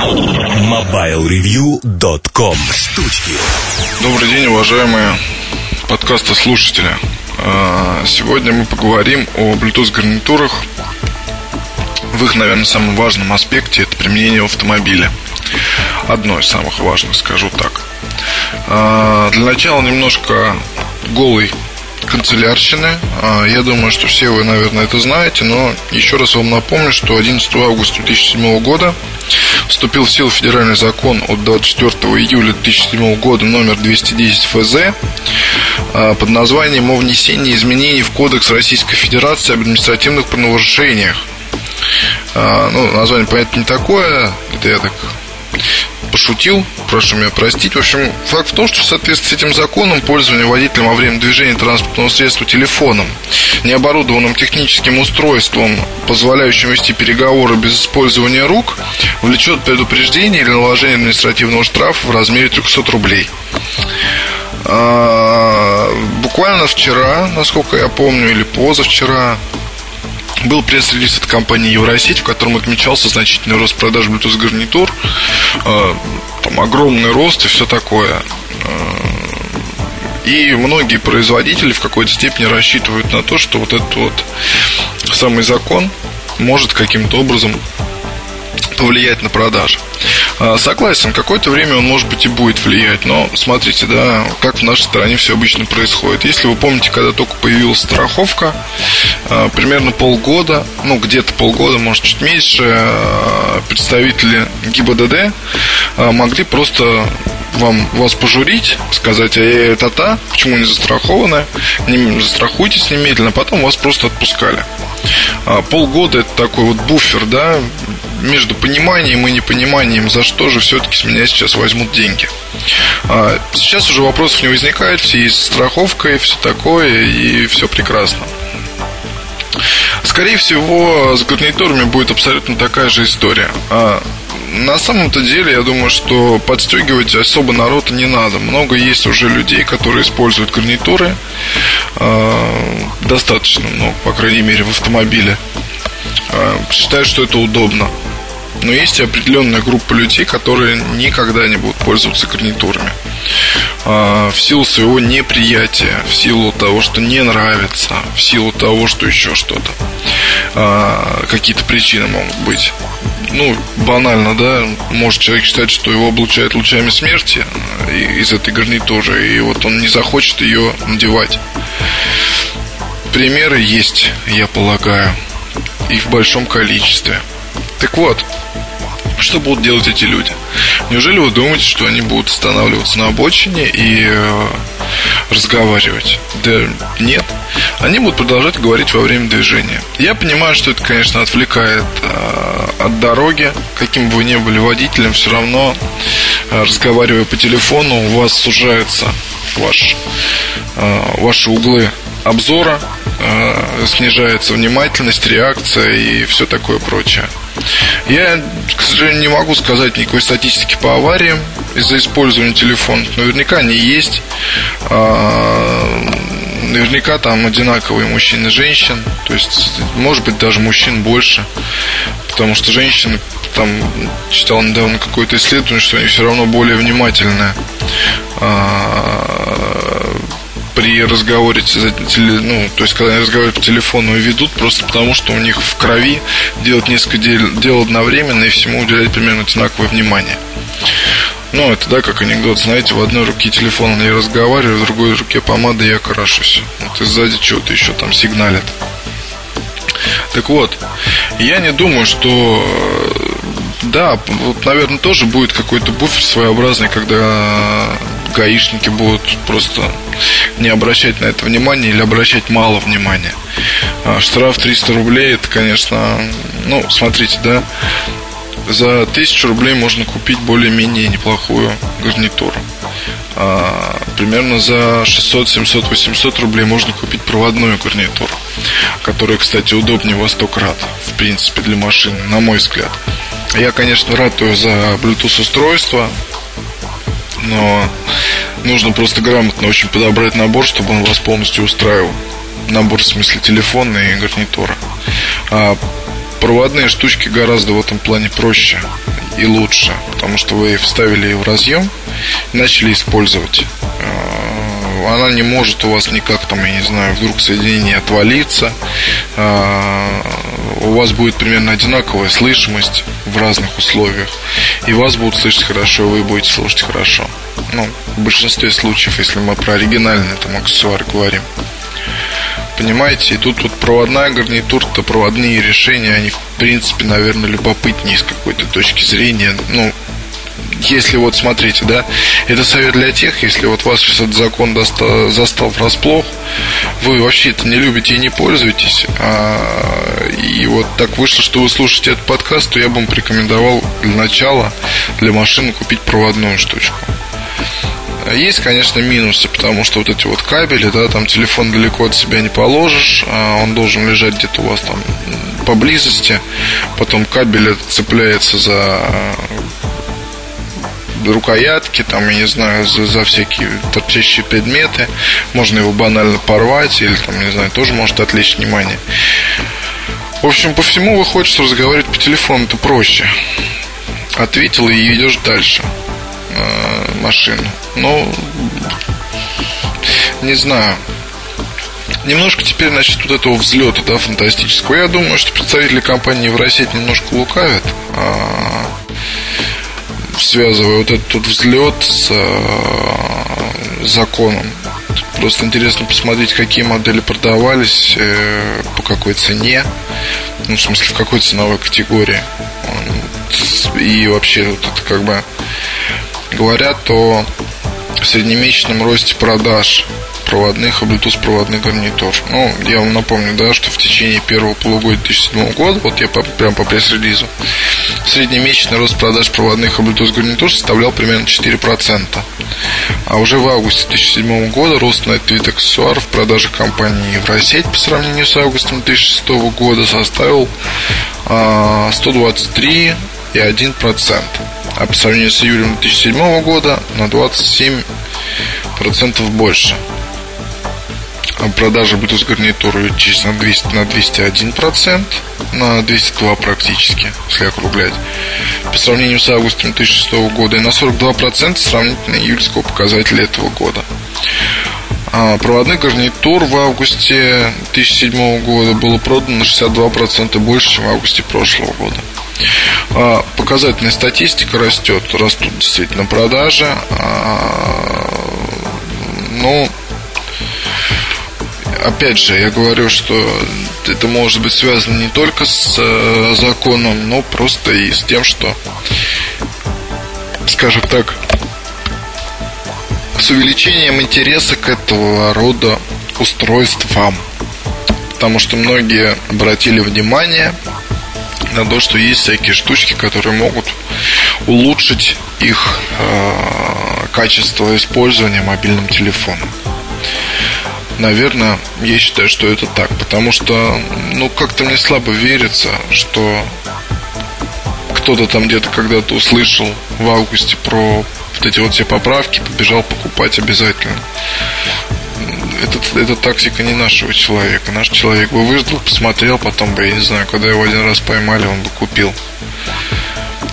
MobileReview.com Штучки Добрый день, уважаемые подкаста слушатели. А, сегодня мы поговорим о Bluetooth гарнитурах в их, наверное, самом важном аспекте это применение в автомобиле. Одно из самых важных, скажу так. А, для начала немножко голый канцелярщины. А, я думаю, что все вы, наверное, это знаете, но еще раз вам напомню, что 11 августа 2007 года вступил в силу федеральный закон от 24 июля 2007 года номер 210 ФЗ а, под названием о внесении изменений в Кодекс Российской Федерации об административных правонарушениях. А, ну, название, понятно, не такое, это я так пошутил, прошу меня простить. В общем, факт в том, что в соответствии с этим законом пользование водителем во время движения транспортного средства телефоном, необорудованным техническим устройством, позволяющим вести переговоры без использования рук, влечет предупреждение или наложение административного штрафа в размере 300 рублей. А, буквально вчера, насколько я помню, или позавчера, был пресс-релиз от компании Евросеть, в котором отмечался значительный рост продаж Bluetooth гарнитур, э, там огромный рост и все такое. Э, и многие производители в какой-то степени рассчитывают на то, что вот этот вот самый закон может каким-то образом повлиять на продажи. А, согласен, какое-то время он, может быть, и будет влиять, но смотрите, да, как в нашей стране все обычно происходит. Если вы помните, когда только появилась страховка, а, примерно полгода, ну, где-то полгода, может, чуть меньше, а, представители ГИБДД могли просто вам, вас пожурить, сказать, а это та, почему не застрахованы, не застрахуйтесь немедленно, потом вас просто отпускали. полгода это такой вот буфер, да, между пониманием и непониманием, за что же все-таки с меня сейчас возьмут деньги. А сейчас уже вопросов не возникает, все есть страховка и все такое, и все прекрасно. Скорее всего, с гарнитурами будет абсолютно такая же история. А на самом-то деле, я думаю, что подстегивать особо народ не надо. Много есть уже людей, которые используют гарнитуры. Э, достаточно много, по крайней мере, в автомобиле. Считаю, что это удобно. Но есть определенная группа людей, которые никогда не будут пользоваться гарнитурами. А, в силу своего неприятия, в силу того, что не нравится, в силу того, что еще что-то. А, какие-то причины могут быть. Ну, банально, да, может человек считать, что его облучают лучами смерти из этой гарнитуры, и вот он не захочет ее надевать. Примеры есть, я полагаю, и в большом количестве. Так вот, что будут делать эти люди? Неужели вы думаете, что они будут останавливаться на обочине и э, разговаривать? Да нет. Они будут продолжать говорить во время движения. Я понимаю, что это, конечно, отвлекает э, от дороги. Каким бы вы ни были водителем, все равно, э, разговаривая по телефону, у вас сужается ваш, э, ваши углы обзора, снижается внимательность, реакция и все такое прочее. Я, к сожалению, не могу сказать никакой статистики по авариям из-за использования телефона. Наверняка они есть. А, наверняка там одинаковые мужчин и женщин. То есть, может быть, даже мужчин больше. Потому что женщины, там, читал недавно какое-то исследование, что они все равно более внимательны а, при разговоре, ну, то есть, когда они разговаривают по телефону и ведут, просто потому, что у них в крови делать несколько дел, дел одновременно и всему уделять примерно одинаковое внимание. Ну, это, да, как анекдот, знаете, в одной руке телефон я разговариваю, в другой руке помада, я крашусь. Вот и сзади чего-то еще там сигналит. Так вот, я не думаю, что да, вот, наверное, тоже будет какой-то буфер своеобразный, когда гаишники будут просто не обращать на это внимания или обращать мало внимания. А штраф 300 рублей, это, конечно, ну, смотрите, да, за 1000 рублей можно купить более-менее неплохую гарнитуру. А, примерно за 600, 700, 800 рублей можно купить проводную гарнитуру, которая, кстати, удобнее во 100 крат, в принципе, для машины, на мой взгляд. Я, конечно, ратую за Bluetooth устройство, но нужно просто грамотно очень подобрать набор, чтобы он вас полностью устраивал. Набор в смысле телефона и гарнитура. А проводные штучки гораздо в этом плане проще. и лучше, потому что вы вставили ее в разъем и начали использовать. Она не может у вас никак там, я не знаю, вдруг соединение отвалиться. А, у вас будет примерно одинаковая слышимость в разных условиях. И вас будут слышать хорошо, и вы будете слушать хорошо. Ну, в большинстве случаев, если мы про оригинальный там аксессуар говорим. Понимаете, и тут вот проводная гарнитура-то проводные решения, они в принципе, наверное, любопытнее с какой-то точки зрения. Ну, если вот смотрите, да, это совет для тех, если вот вас сейчас этот закон достал, застал врасплох, вы вообще это не любите и не пользуетесь, а, и вот так вышло, что вы слушаете этот подкаст, то я бы вам порекомендовал для начала для машины купить проводную штучку. Есть, конечно, минусы, потому что вот эти вот кабели, да, там телефон далеко от себя не положишь, а он должен лежать где-то у вас там поблизости, потом кабель цепляется за рукоятки, там, я не знаю, за, за всякие торчащие предметы. Можно его банально порвать или, там, не знаю, тоже может отвлечь внимание. В общем, по всему выходит, что разговаривать по телефону это проще. Ответил и идешь дальше э, машину. Ну, не знаю. Немножко теперь насчет вот этого взлета, да, фантастического. Я думаю, что представители компании Евросеть немножко лукавят, а, связывая вот этот взлет с а, законом. Просто интересно посмотреть, какие модели продавались, э, по какой цене, ну, в смысле, в какой ценовой категории. И вообще, вот это как бы говорят о среднемесячном росте продаж проводных и Bluetooth проводных гарнитур. Ну, я вам напомню, да, что в течение первого полугодия 2007 года, вот я по, прям по пресс-релизу, среднемесячный рост продаж проводных и Bluetooth гарнитур составлял примерно 4%. А уже в августе 2007 года рост на этот вид аксессуаров в продаже компании Евросеть по сравнению с августом 2006 года составил а, 123 и 1%. А по сравнению с июлем 2007 года на 27% больше. А продажи Bluetooth гарнитуры увеличились на 200 на 201%, на 202 практически, если округлять. По сравнению с августом 2006 года и на 42% сравнительно июльского показателя этого года. А проводных гарнитур в августе 2007 года было продано на 62% больше, чем в августе прошлого года. А показательная статистика растет, растут действительно продажи. А, ну, опять же, я говорю, что это может быть связано не только с э, законом, но просто и с тем, что, скажем так, с увеличением интереса к этого рода устройствам. Потому что многие обратили внимание на то, что есть всякие штучки, которые могут улучшить их э, качество использования мобильным телефоном. Наверное, я считаю, что это так, потому что, ну, как-то мне слабо верится, что кто-то там где-то когда-то услышал в августе про вот эти вот все поправки, побежал покупать обязательно. Это, это тактика не нашего человека. Наш человек бы выждал, посмотрел, потом бы, я не знаю, когда его один раз поймали, он бы купил.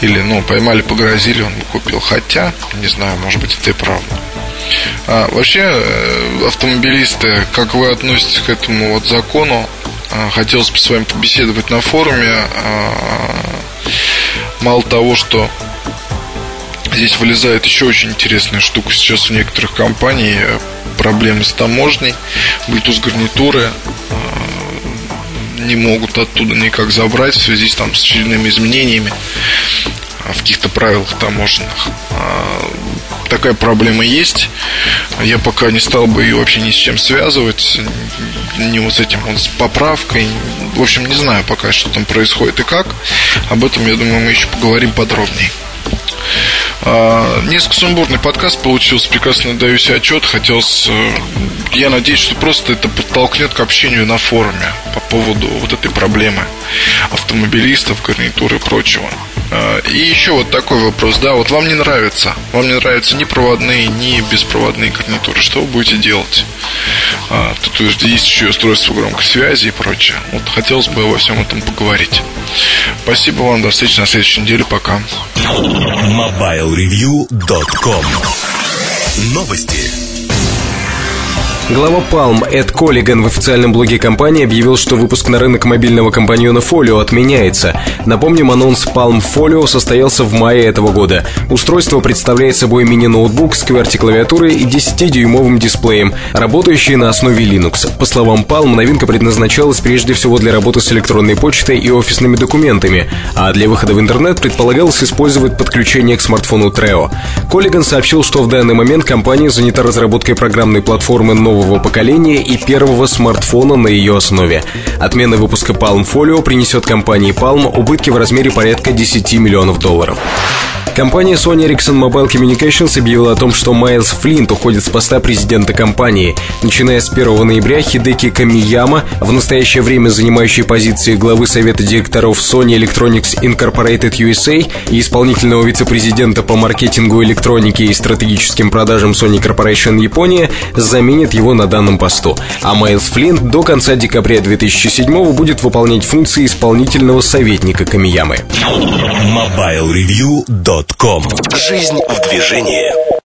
Или, ну, поймали, погрозили, он бы купил. Хотя, не знаю, может быть, это и правда. А, вообще, э, автомобилисты, как вы относитесь к этому вот закону? А, хотелось бы с вами побеседовать на форуме. А, мало того, что здесь вылезает еще очень интересная штука. Сейчас у некоторых компаний э, проблемы с таможней, Bluetooth гарнитуры а, не могут оттуда никак забрать в связи с, там, с очередными изменениями в каких-то правилах таможенных такая проблема есть. Я пока не стал бы ее вообще ни с чем связывать, ни вот с этим вот с поправкой. В общем, не знаю пока, что там происходит и как. Об этом, я думаю, мы еще поговорим подробнее. А, несколько сумбурный подкаст получился, прекрасно даю себе отчет. Хотелось, э, я надеюсь, что просто это подтолкнет к общению на форуме по поводу вот этой проблемы автомобилистов, гарнитуры и прочего. А, и еще вот такой вопрос, да, вот вам не нравится, вам не нравятся ни проводные, ни беспроводные гарнитуры, что вы будете делать? А, тут есть еще устройство громкой связи и прочее. Вот хотелось бы обо всем этом поговорить. Спасибо вам, до встречи на следующей неделе, пока. MobileReview.com Новости. Глава Palm Эд Коллиган в официальном блоге компании объявил, что выпуск на рынок мобильного компаньона Folio отменяется. Напомним, анонс Palm Folio состоялся в мае этого года. Устройство представляет собой мини-ноутбук с QWERTY-клавиатурой и 10-дюймовым дисплеем, работающий на основе Linux. По словам Palm, новинка предназначалась прежде всего для работы с электронной почтой и офисными документами, а для выхода в интернет предполагалось использовать подключение к смартфону Treo. Коллиган сообщил, что в данный момент компания занята разработкой программной платформы нового нового поколения и первого смартфона на ее основе. Отмена выпуска Palm Folio принесет компании Palm убытки в размере порядка 10 миллионов долларов. Компания Sony Ericsson Mobile Communications объявила о том, что Майлз Флинт уходит с поста президента компании. Начиная с 1 ноября Хидеки Камияма, в настоящее время занимающий позиции главы совета директоров Sony Electronics Incorporated USA и исполнительного вице-президента по маркетингу электроники и стратегическим продажам Sony Corporation Япония, заменит его на данном посту. А Майлз Флинт до конца декабря 2007 будет выполнять функции исполнительного советника Камиямы. MobileReview.com Жизнь в движении